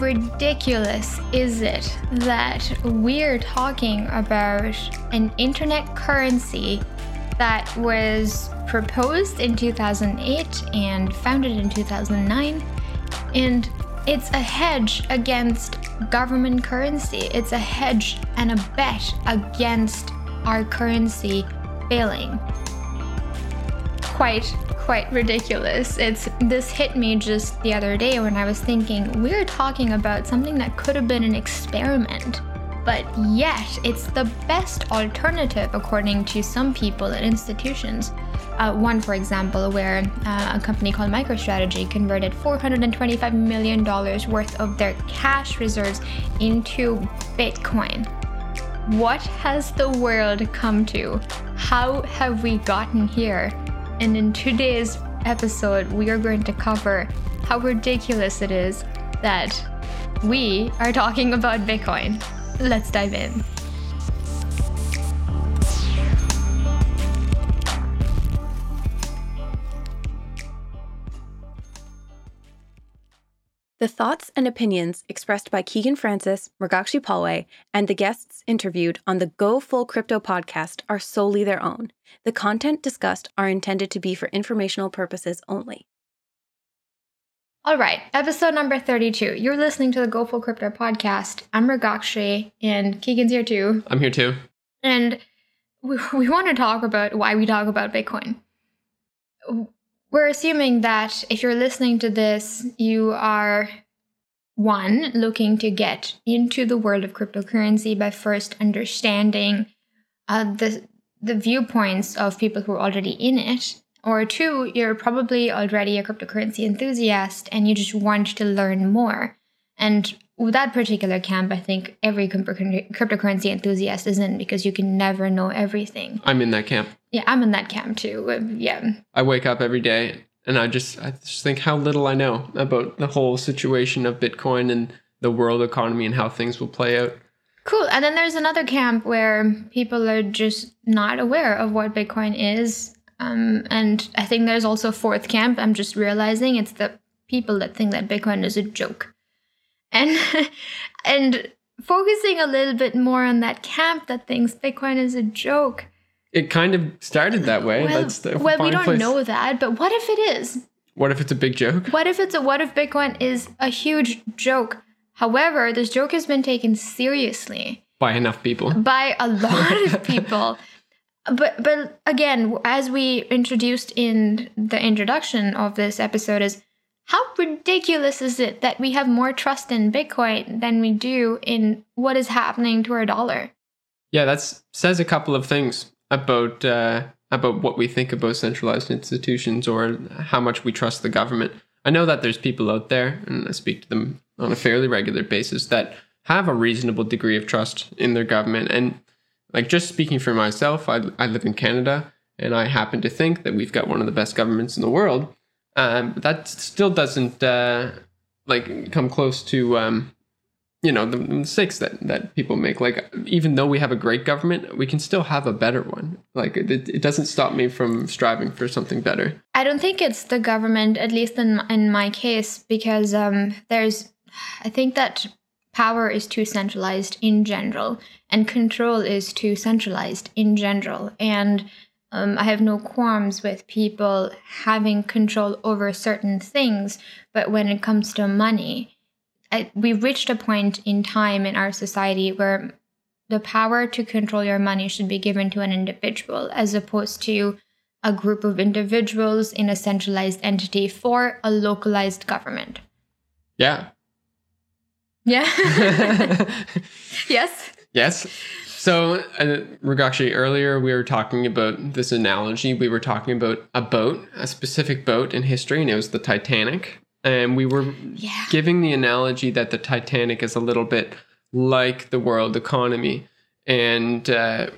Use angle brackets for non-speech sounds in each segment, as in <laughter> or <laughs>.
ridiculous is it that we're talking about an internet currency that was proposed in 2008 and founded in 2009? And it's a hedge against government currency. It's a hedge and a bet against our currency failing. Quite quite ridiculous. It's this hit me just the other day when I was thinking we're talking about something that could have been an experiment. But yet, it's the best alternative according to some people and institutions. Uh, one, for example, where uh, a company called MicroStrategy converted $425 million worth of their cash reserves into Bitcoin. What has the world come to? How have we gotten here? And in today's episode, we are going to cover how ridiculous it is that we are talking about Bitcoin. Let's dive in. The thoughts and opinions expressed by Keegan Francis, Mrugakshi Palway, and the guests interviewed on the Go Full Crypto podcast are solely their own. The content discussed are intended to be for informational purposes only. All right, episode number 32. You're listening to the Go Full Crypto podcast. I'm Mrugakshi, and Keegan's here too. I'm here too. And we, <laughs> we want to talk about why we talk about Bitcoin. We're assuming that if you're listening to this, you are one looking to get into the world of cryptocurrency by first understanding uh, the the viewpoints of people who are already in it or two you're probably already a cryptocurrency enthusiast and you just want to learn more. And with that particular camp i think every cryptocurrency enthusiast is in because you can never know everything. I'm in that camp yeah, I'm in that camp too. Yeah. I wake up every day and I just I just think how little I know about the whole situation of Bitcoin and the world economy and how things will play out. Cool. And then there's another camp where people are just not aware of what Bitcoin is. Um, and I think there's also a fourth camp. I'm just realizing it's the people that think that Bitcoin is a joke. And <laughs> and focusing a little bit more on that camp that thinks Bitcoin is a joke it kind of started that way. Well, That's the well we don't place. know that, but what if it is? What if it's a big joke? What if it's a what if Bitcoin is a huge joke? However, this joke has been taken seriously by enough people. By a <laughs> lot of people. but but again, as we introduced in the introduction of this episode is how ridiculous is it that we have more trust in Bitcoin than we do in what is happening to our dollar? Yeah, that says a couple of things about uh, about what we think about centralized institutions or how much we trust the government. I know that there's people out there, and I speak to them on a fairly regular basis, that have a reasonable degree of trust in their government. And like just speaking for myself, I, I live in Canada, and I happen to think that we've got one of the best governments in the world. Um, that still doesn't uh, like come close to um, you know the mistakes that that people make. Like even though we have a great government we can still have a better one. Like it, it doesn't stop me from striving for something better. I don't think it's the government at least in in my case because um there's i think that power is too centralized in general and control is too centralized in general. And um, I have no qualms with people having control over certain things, but when it comes to money, we've reached a point in time in our society where the power to control your money should be given to an individual as opposed to a group of individuals in a centralized entity for a localized government. Yeah. Yeah. <laughs> <laughs> yes. Yes. So, uh, Mrugakshi, earlier we were talking about this analogy. We were talking about a boat, a specific boat in history, and it was the Titanic and we were yeah. giving the analogy that the Titanic is a little bit like the world economy, and uh,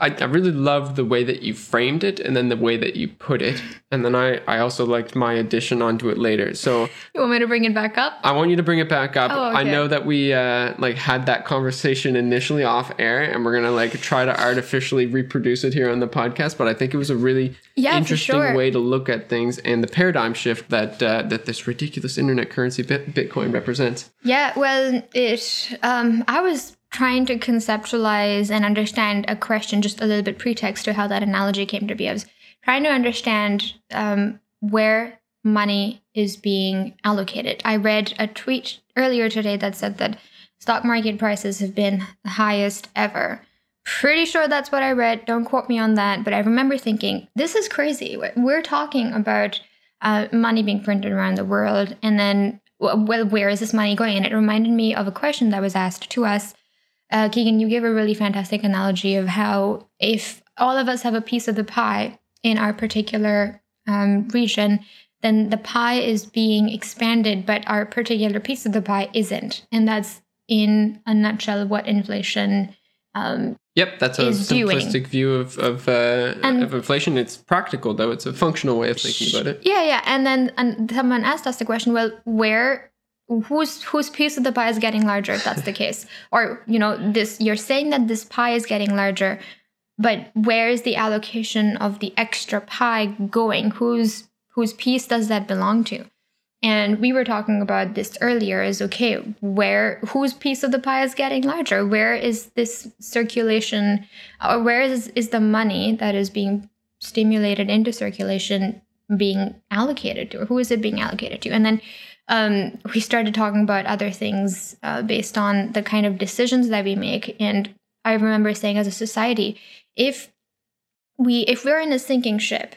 I, I really love the way that you framed it and then the way that you put it. And then I, I also liked my addition onto it later. So You want me to bring it back up? I want you to bring it back up. Oh, I know that we uh, like had that conversation initially off air and we're gonna like try to artificially reproduce it here on the podcast, but I think it was a really Yeah, interesting sure. way to look at things and the paradigm shift that uh, that this ridiculous internet currency Bitcoin represents. Yeah, well, it. Um, I was trying to conceptualize and understand a question, just a little bit pretext to how that analogy came to be. I was trying to understand um, where money is being allocated. I read a tweet earlier today that said that stock market prices have been the highest ever. Pretty sure that's what I read. Don't quote me on that. But I remember thinking, this is crazy. We're- talking about uh, money being printed around the world, and then well, where is this money going? And it reminded me of a question that was asked to us. Uh, Keegan, you gave a really fantastic analogy of how if all of us have a piece of the pie in our particular um, region, then the pie is being expanded, but our particular piece of the pie isn't. And that's in a nutshell what inflation um, Yep, that's a Is doing. simplistic view of of, uh, of inflation. It's practical though; it's a functional way of thinking about it. Yeah, yeah. And then and someone asked us the question, well, where whose whose piece of the pie is getting larger if that's the <laughs> case? Or, you know, this you're saying that this pie is getting larger, but where is the allocation of the extra pie going? Whose whose piece does that belong to? And we were talking about this earlier is okay, where whose piece of the pie is getting larger? Where is this circulation or where is is the money that is being stimulated into circulation being allocated to or who is it being allocated to and then um, we started talking about other things uh, based on the kind of decisions that we make and i remember saying as a society if we if we're in a sinking ship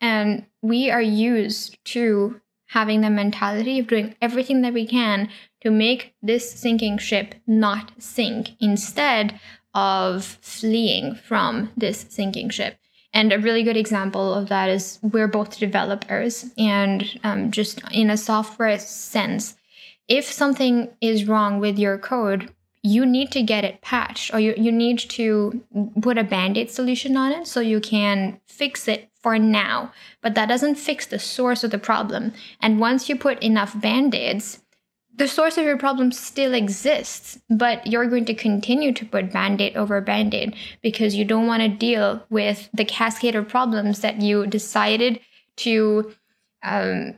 and we are used to having the mentality of doing everything that we can to make this sinking ship not sink instead of fleeing from this sinking ship. And a really good example of that is we're both developers, and um, just in a software sense, if something is wrong with your code, you need to get it patched or you, you need to put a band-aid solution on it so you can fix it for now. But that doesn't fix the source of the problem. And once you put enough band-aids the source of your problem still exists but you're going to continue to put band-aid over band-aid because you don't want to deal with the cascade of problems that you decided to um,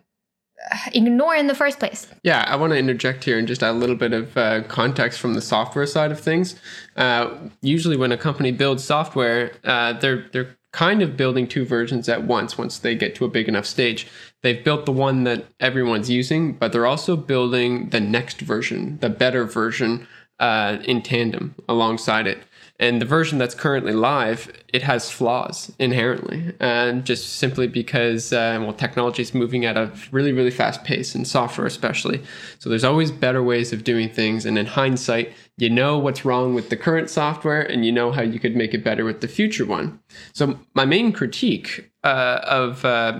ignore in the first place Yeah, I want to interject here and just add a little bit of uh, context from the software side of things. Uh, usually, when a company builds software, uh, they're they're kind of building two versions at once. Once they get to a big enough stage, they've built the one that everyone's using, but they're also building the next version, the better version, uh, in tandem alongside it. And the version that's currently live, it has flaws inherently, and just simply because uh, well, technology is moving at a really, really fast pace, and software especially. So there's always better ways of doing things, and in hindsight, you know what's wrong with the current software, and you know how you could make it better with the future one. So my main critique uh, of uh,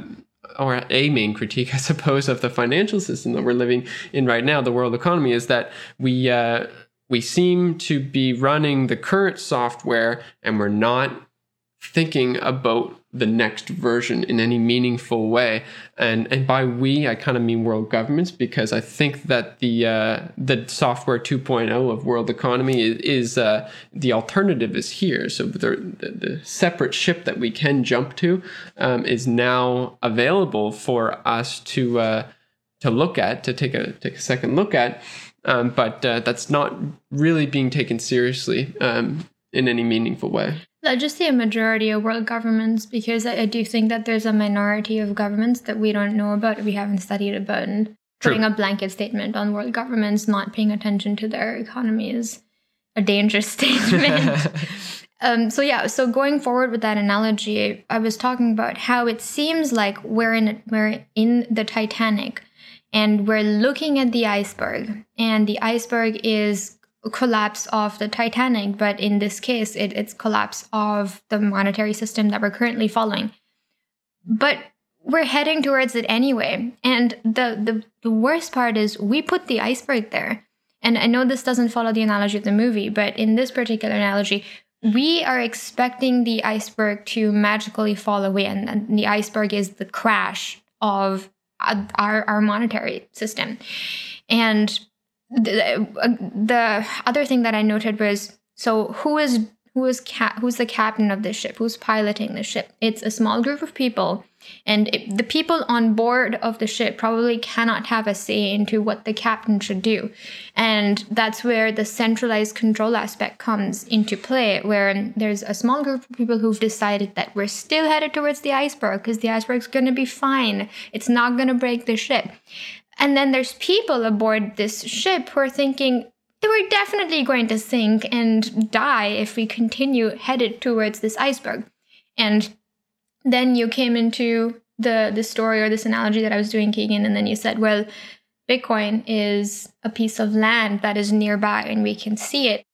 or a main critique, <laughs> I suppose, of the financial system that we're living in right now, the world economy, is that we uh, we seem to be running the current software and we're not thinking about the next version in any meaningful way. And and by we, I kind of mean world governments because I think that the uh, the software 2.0 of world economy is, is uh, the alternative is here. So the, the separate ship that we can jump to um, is now available for us to. Uh, to look at, to take a take a second look at, um, but uh, that's not really being taken seriously um, in any meaningful way. I just say a majority of world governments because I, I do think that there's a minority of governments that we don't know about, we haven't studied about, and True. putting a blanket statement on world governments not paying attention to their economy is a dangerous <laughs> statement. <laughs> um, so yeah, so going forward with that analogy, I was talking about how it seems like we're in we're in the Titanic, and we're looking at the iceberg, and the iceberg is collapse of the Titanic, but in this case, it, it's collapse of the monetary system that we're currently following. But we're heading towards it anyway. And the, the, the worst part is we put the iceberg there. And I know this doesn't follow the analogy of the movie, but in this particular analogy, we are expecting the iceberg to magically fall away, and, and the iceberg is the crash of Uh, our, our monetary system. And the, uh, the other thing that I noted was so who is who is ca- who's the captain of the ship? Who's piloting the ship? It's a small group of people, and it, the people on board of the ship probably cannot have a say into what the captain should do, and that's where the centralized control aspect comes into play. Where there's a small group of people who've decided that we're still headed towards the iceberg because the iceberg's going to be fine. It's not going to break the ship. And then there's people aboard this ship who are thinking, we're definitely going to sink and die if we continue headed towards this iceberg. And then you came into the the story or this analogy that I was doing, Keegan, and then you said, well, Bitcoin is a piece of land that is nearby and we can see it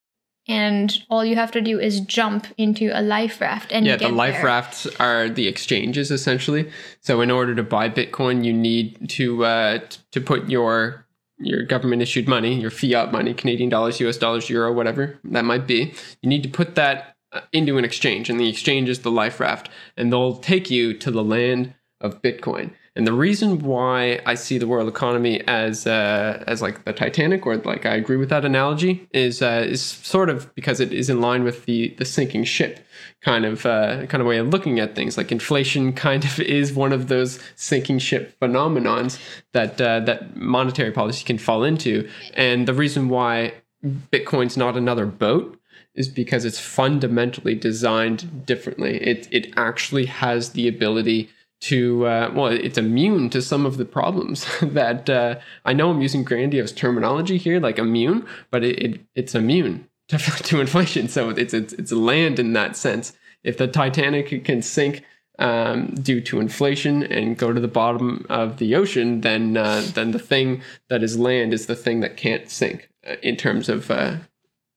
and all you have to do is jump into a life raft and yeah the life there. rafts are the exchanges essentially so in order to buy bitcoin you need to uh, to put your your government issued money your fiat money canadian dollars us dollars euro whatever that might be you need to put that uh, into an exchange and the exchange is the life raft and they'll take you to the land of bitcoin. And the reason why I see the world economy as uh, as like the Titanic, or like I agree with that analogy, is uh, is sort of because it is in line with the the sinking ship kind of uh, kind of way of looking at things. Like inflation, <laughs> kind of is one of those sinking ship phenomenons that uh, that monetary policy can fall into. And the reason why Bitcoin's not another boat is because it's fundamentally designed differently. It it actually has the ability to uh, well it's immune to some of the problems <laughs> that uh, i know i'm using grandiose terminology here like immune but it, it it's immune to, <laughs> to inflation so it's, it's it's land in that sense if the titanic can sink um, due to inflation and go to the bottom of the ocean then uh, then the thing that is land is the thing that can't sink uh, in terms of uh,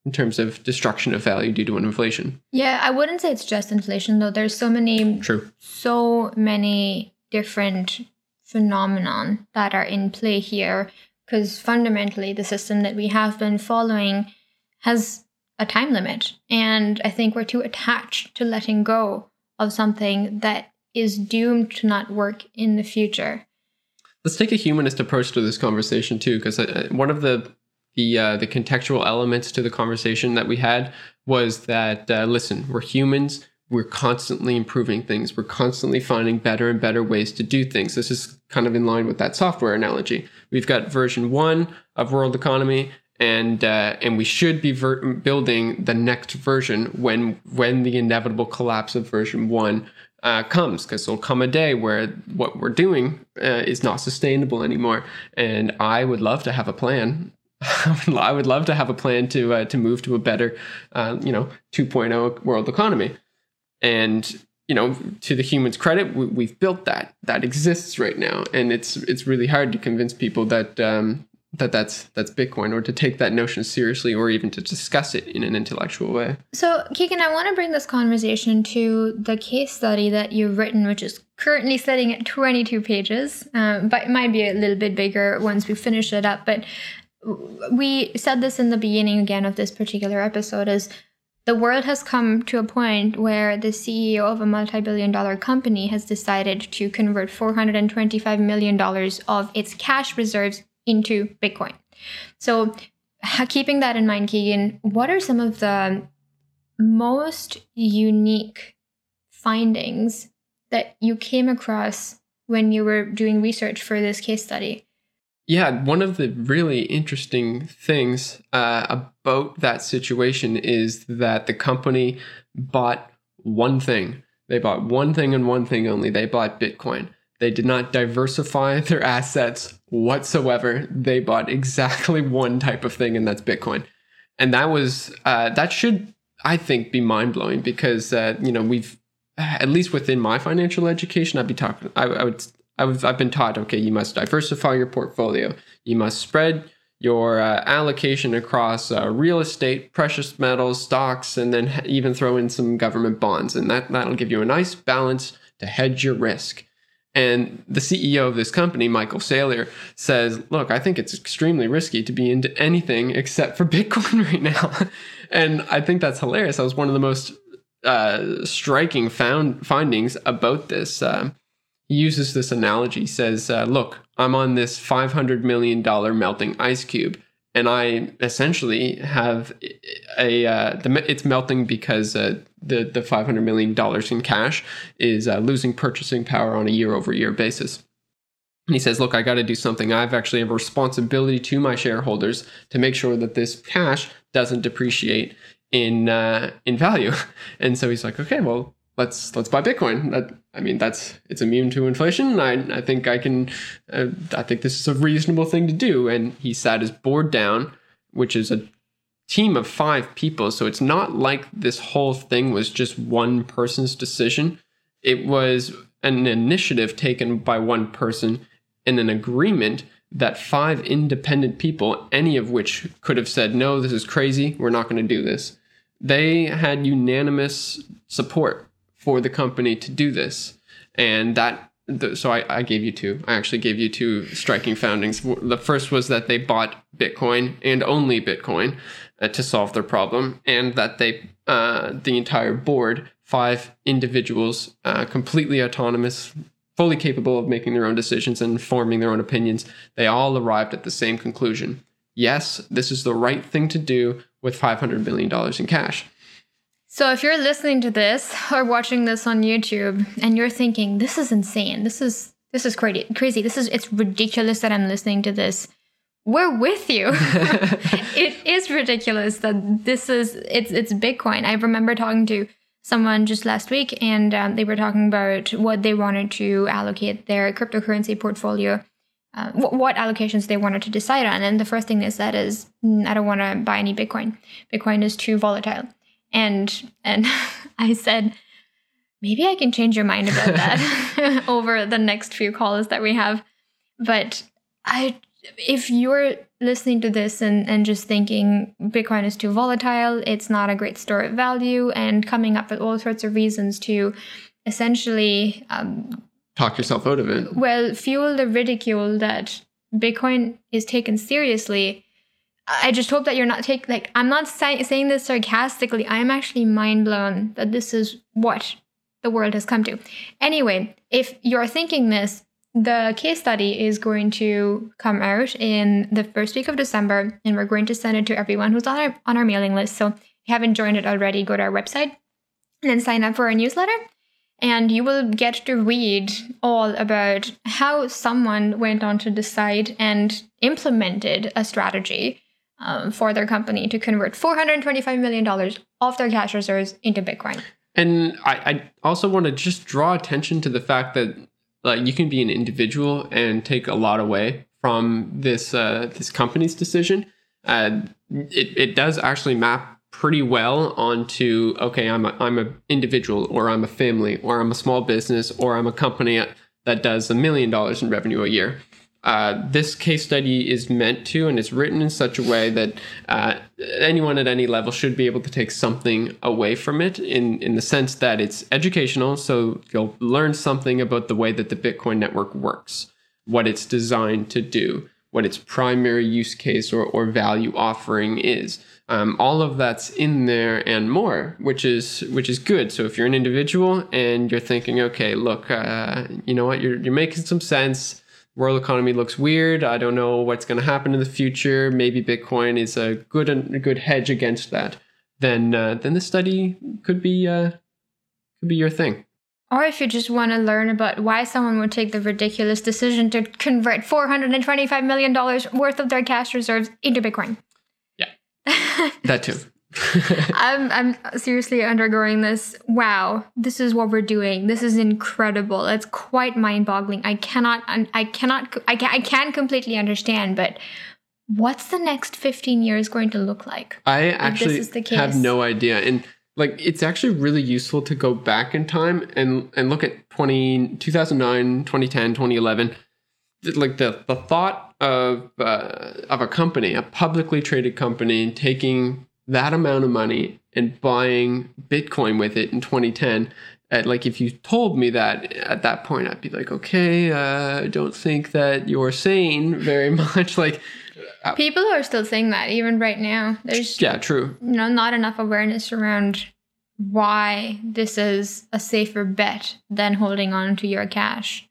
in terms of destruction of value due to inflation. Yeah, I wouldn't say it's just inflation though. There's so many True. So many different phenomenon that are in play here because fundamentally the system that we have been following has a time limit and I think we're too attached to letting go of something that is doomed to not work in the future. Let's take a humanist approach to this conversation too because one of the the uh, the contextual elements to the conversation that we had was that uh, listen, we're humans. We're constantly improving things. We're constantly finding better and better ways to do things. This is kind of in line with that software analogy. We've got version one of World Economy, and uh, and we should be ver- building the next version when when the inevitable collapse of version one uh, comes because there'll come a day where what we're doing uh, is not sustainable anymore and i would love to have a plan <laughs> I would love to have a plan to uh, to move to a better, uh, you know, 2.0 world economy. And you know, to the humans' credit, we, have built that. That exists right now, and it's it's really hard to convince people that um, that that's that's Bitcoin, or to take that notion seriously, or even to discuss it in an intellectual way. So, Keegan, I want to bring this conversation to the case study that you've written, which is currently sitting at 22 pages, um, but it might be a little bit bigger once we finish it up. But we said this in the beginning again of this particular episode is the world has come to a point where the CEO of a multi-billion dollar company has decided to convert 425 million dollars of its cash reserves into bitcoin so keeping that in mind keegan what are some of the most unique findings that you came across when you were doing research for this case study yeah, one of the really interesting things uh, about that situation is that the company bought one thing. They bought one thing and one thing only. They bought Bitcoin. They did not diversify <laughs> their assets whatsoever. They bought exactly <laughs> one type of thing, and that's Bitcoin. And that was uh, that should, I think, be mind blowing because uh, you know we've at least within my financial education, I'd be talking. I, I would I've, I've been taught, okay, you must diversify your portfolio. You must spread your uh, allocation across uh, real estate, precious metals, stocks, and then even throw in some government bonds. And that, that'll give you a nice balance to hedge your risk. And the CEO of this company, Michael Saylor, says, Look, I think it's extremely risky to be into anything except for <laughs> Bitcoin right now. <laughs> and I think that's hilarious. That was one of the most uh, striking found findings about this. Um, he uses this analogy. Says, uh, "Look, I'm on this 500 million dollar melting ice cube." And I essentially have a uh, the, it's melting because uh, the the 500 million dollars in cash is uh, losing purchasing power on a year over year basis. And he says, "Look, I got to do something. I've actually have a responsibility to my shareholders to make sure that this cash doesn't depreciate in uh, in value." <laughs> And so he's like, "Okay, well, let's let's buy Bitcoin. That I mean, that's it's immune to inflation. I I think I can. Uh, I think this is a reasonable thing to do. And he sat his board down, which is a team of five people. So it's not like this whole thing was just one person's decision. It was an initiative taken by one person and an agreement that five independent people, any of which could have said, no, this is crazy, we're not going to do this. They had unanimous support for the company to do this. And that, so I, I gave you two. I actually gave you two striking foundings. The first was that they bought Bitcoin and only Bitcoin uh, to solve their problem, and that they, uh, the entire board, five individuals, uh, completely autonomous, fully capable of making their own decisions and forming their own opinions, they all arrived at the same conclusion. Yes, this is the right thing to do with $500 million in cash. So if you're listening to this or watching this on YouTube and you're thinking this is insane, this is this is crazy, crazy. This is it's ridiculous that I'm listening to this. We're with you. <laughs> it is ridiculous that this is it's it's Bitcoin. I remember talking to someone just last week and um, they were talking about what they wanted to allocate their cryptocurrency portfolio uh, what allocations they wanted to decide on. And the first thing they said is, mm, I don't want to buy any Bitcoin. Bitcoin is too volatile and and <laughs> I said maybe I can change your mind about that <laughs> <laughs> over the next few calls that we have but I if you're listening to this and, and just thinking Bitcoin is too volatile, it's not a great store of value, and coming up with all sorts of reasons to essentially um, talk yourself out of it. Well, fuel the ridicule that Bitcoin is taken seriously I just hope that you're not taking like I'm not say- saying this sarcastically. I'm actually mind blown that this is what the world has come to. Anyway, if you're thinking this, the case study is going to come out in the first week of December, and we're going to send it to everyone who's on our on our mailing list. So if you haven't joined it already, go to our website and then sign up for our newsletter. And you will get to read all about how someone went on to decide and implemented a strategy um, for their company to convert $425 million of their cash reserves into Bitcoin. And I, I also want to just draw attention to the fact that like you can be an individual and take a lot away from this uh, this company's decision. Uh, it, it does actually map pretty well onto okay, I'm a, I'm an individual or I'm a family or I'm a small business or I'm a company that does a million dollars in revenue a year. Uh, this case study is meant to, and it's written in such a way that uh, anyone at any level should be able to take something away from it in, in the sense that it's educational. So you'll learn something about the way that the Bitcoin network works, what it's designed to do, what its primary use case or, or value offering is. Um, all of that's in there and more, which is which is good. So if you're an individual and you're thinking, okay, look, uh, you know what, you're you're making some sense world economy looks weird. I don't know what's going to happen in the future. Maybe Bitcoin is a good a good hedge against that. Then uh, then this study could be uh, could be your thing. Or if you just want to learn about why someone would take the ridiculous decision to convert $425 million worth of their cash reserves into Bitcoin. Yeah. that too. <laughs> <laughs> I'm I'm seriously undergoing this. Wow, this is what we're doing. This is incredible. It's quite mind-boggling. I cannot I cannot I can I can completely understand, but what's the next 15 years going to look like? I actually have no idea. And like it's actually really useful to go back in time and and look at 20 2009, 2010, 2011 like the the thought of uh, of a company, a publicly traded company taking that amount of money and buying Bitcoin with it in 2010. At, like if you told me that at that point, I'd be like, okay, uh, I don't think that you're sane very <laughs> much. like People are still saying that even right now. There's Yeah, true. you know not enough awareness around why this is a safer bet than holding on to your cash,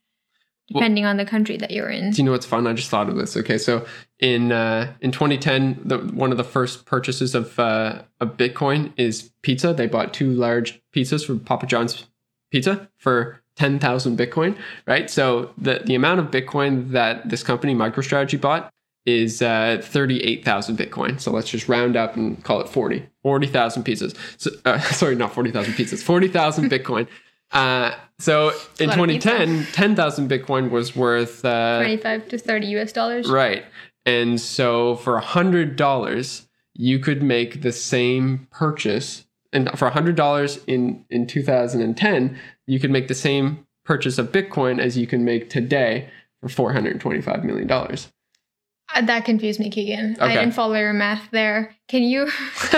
depending on the country that you're in. Do you know what's fun? I just thought of this. Okay, so in uh, in 2010, the, one of the first purchases of uh, of Bitcoin is pizza. They bought two large pizzas from Papa John's Pizza for 10,000 Bitcoin. Right. So the the amount of Bitcoin that this company MicroStrategy bought is uh, 38,000 Bitcoin. So let's just round up and call it 40. 40,000 pizzas. So, uh, <laughs> sorry, not 40,000 pizzas. 40,000 <laughs> Bitcoin. Uh, so in a lot of 2010, 10,000 Bitcoin was worth uh, 25 to 30 US dollars. Right. And so for a hundred dollars, you could make the same purchase. And for a hundred dollars in, in 2010, you could make the same purchase of Bitcoin as you can make today for $425 million. Uh, that confused me, Keegan. I didn't follow your math there. Can you <laughs>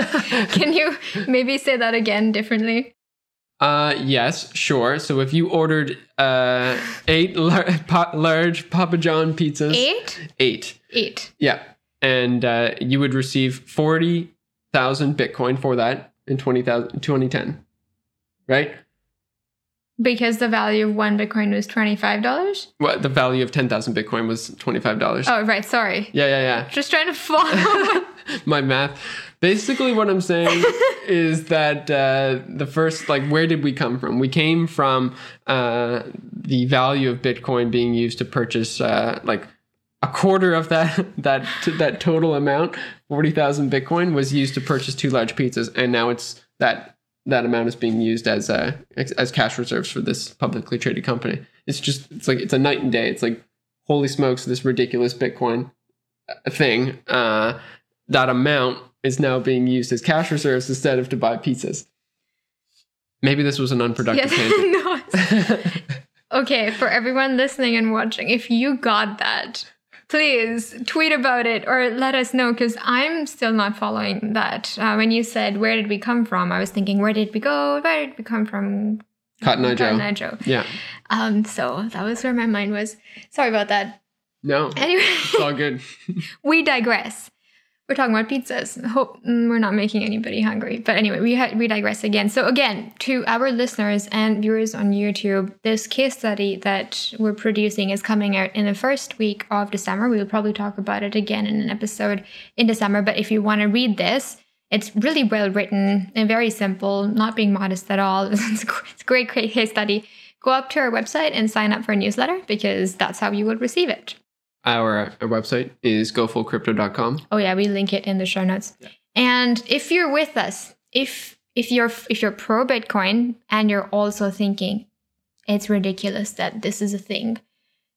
can you maybe say that again differently? Uh, yes, sure. So if you ordered uh, eight <laughs> lar- pa- large Papa John pizzas, Eight? eight, Eight. yeah, and uh, you would receive 40,000 Bitcoin for that in 20,000 2010, right? Because the value of one Bitcoin was $25? What the value of ten thousand Bitcoin was twenty five dollars. Oh, right. Sorry. Yeah, yeah, yeah. Just trying to follow. <laughs> My math. Basically, what I'm saying <laughs> is that uh, the first, like, where did we come from? We came from uh, the value of Bitcoin being used to purchase, uh, like, a quarter of that <laughs> that that total amount, forty thousand Bitcoin, was used to purchase two large pizzas, and now it's that that amount is being used as uh, as cash reserves for this publicly traded company. It's just it's like it's a night and day. It's like holy smokes, this ridiculous Bitcoin uh, thing. Uh, that amount is now being used as cash reserves instead of to buy pizzas. Maybe this was an unproductive yes. <laughs> tangent. no. <laughs> Okay, for everyone listening and watching, if you got that, please tweet about it or let us know because I'm still not following that. Uh, when you said, Where did we come from? I was thinking, Where did we go? Where did we come from? Cotton Eye Joe. Cotton Eye Joe. Yeah. Um, so that was where my mind was. Sorry about that. No. Anyway, It's all good. <laughs> we digress. We're talking about pizzas. Hope we're not making anybody hungry. But anyway, we ha- we digress again. So again, to our listeners and viewers on YouTube, this case study that we're producing is coming out in the first week of December. We will probably talk about it again in an episode in December. But if you want to read this, it's really well written and very simple, not being modest at all. <laughs> It's a great, great case study. Go up to our website and sign up for a newsletter because that's how you would receive it. Our, our website is gofullcrypto.com. Oh yeah, we link it in the show notes. And if you're with us, if if you're if you're pro Bitcoin and you're also thinking it's ridiculous that this is a thing,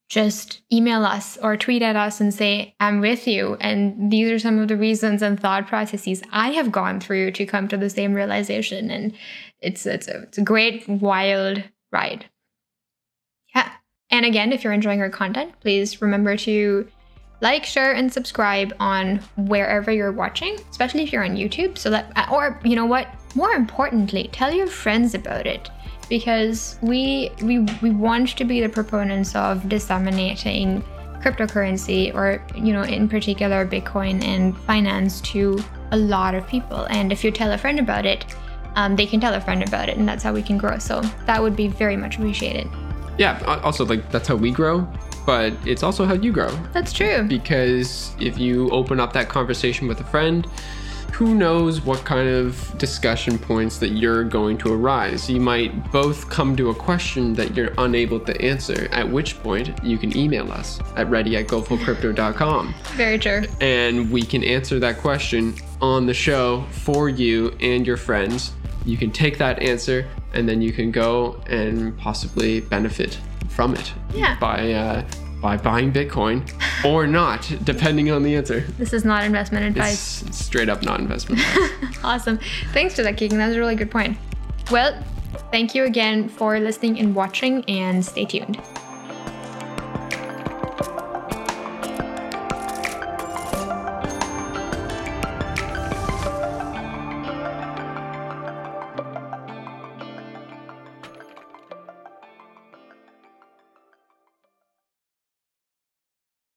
just email us or tweet at us and say I'm with you and these are some of the reasons and thought processes I have gone through to come to the same realization and it's it's a, it's a great wild ride. And again, if you're enjoying our content, please remember to like, share, and subscribe on wherever you're watching, especially if you're on YouTube. So that, or you know what? More importantly, tell your friends about it because we we we want to be the proponents of disseminating cryptocurrency or you know in particular bitcoin and finance to a lot of people and if you tell a friend about it um, they can tell a friend about it and that's how we can grow so that would be very much appreciated Yeah. Also, like, that's how we grow, but it's also how you grow. that's true because if you open up that conversation with a friend, who knows what kind of discussion points that you're going to arise. You might both come to a question that you're unable to answer, at which point you can email us at ready at gofullcrypto.com very true and we can answer that question on the show for you and your friends. You can take that answer and then you can go and possibly benefit from it Yeah. by uh, by buying Bitcoin or not, depending on the answer. this is not investment advice It's straight up not investment. advice. <laughs> Awesome. Thanks for that, Keegan. That was a really good point. Well, thank you again for listening and watching, and stay tuned.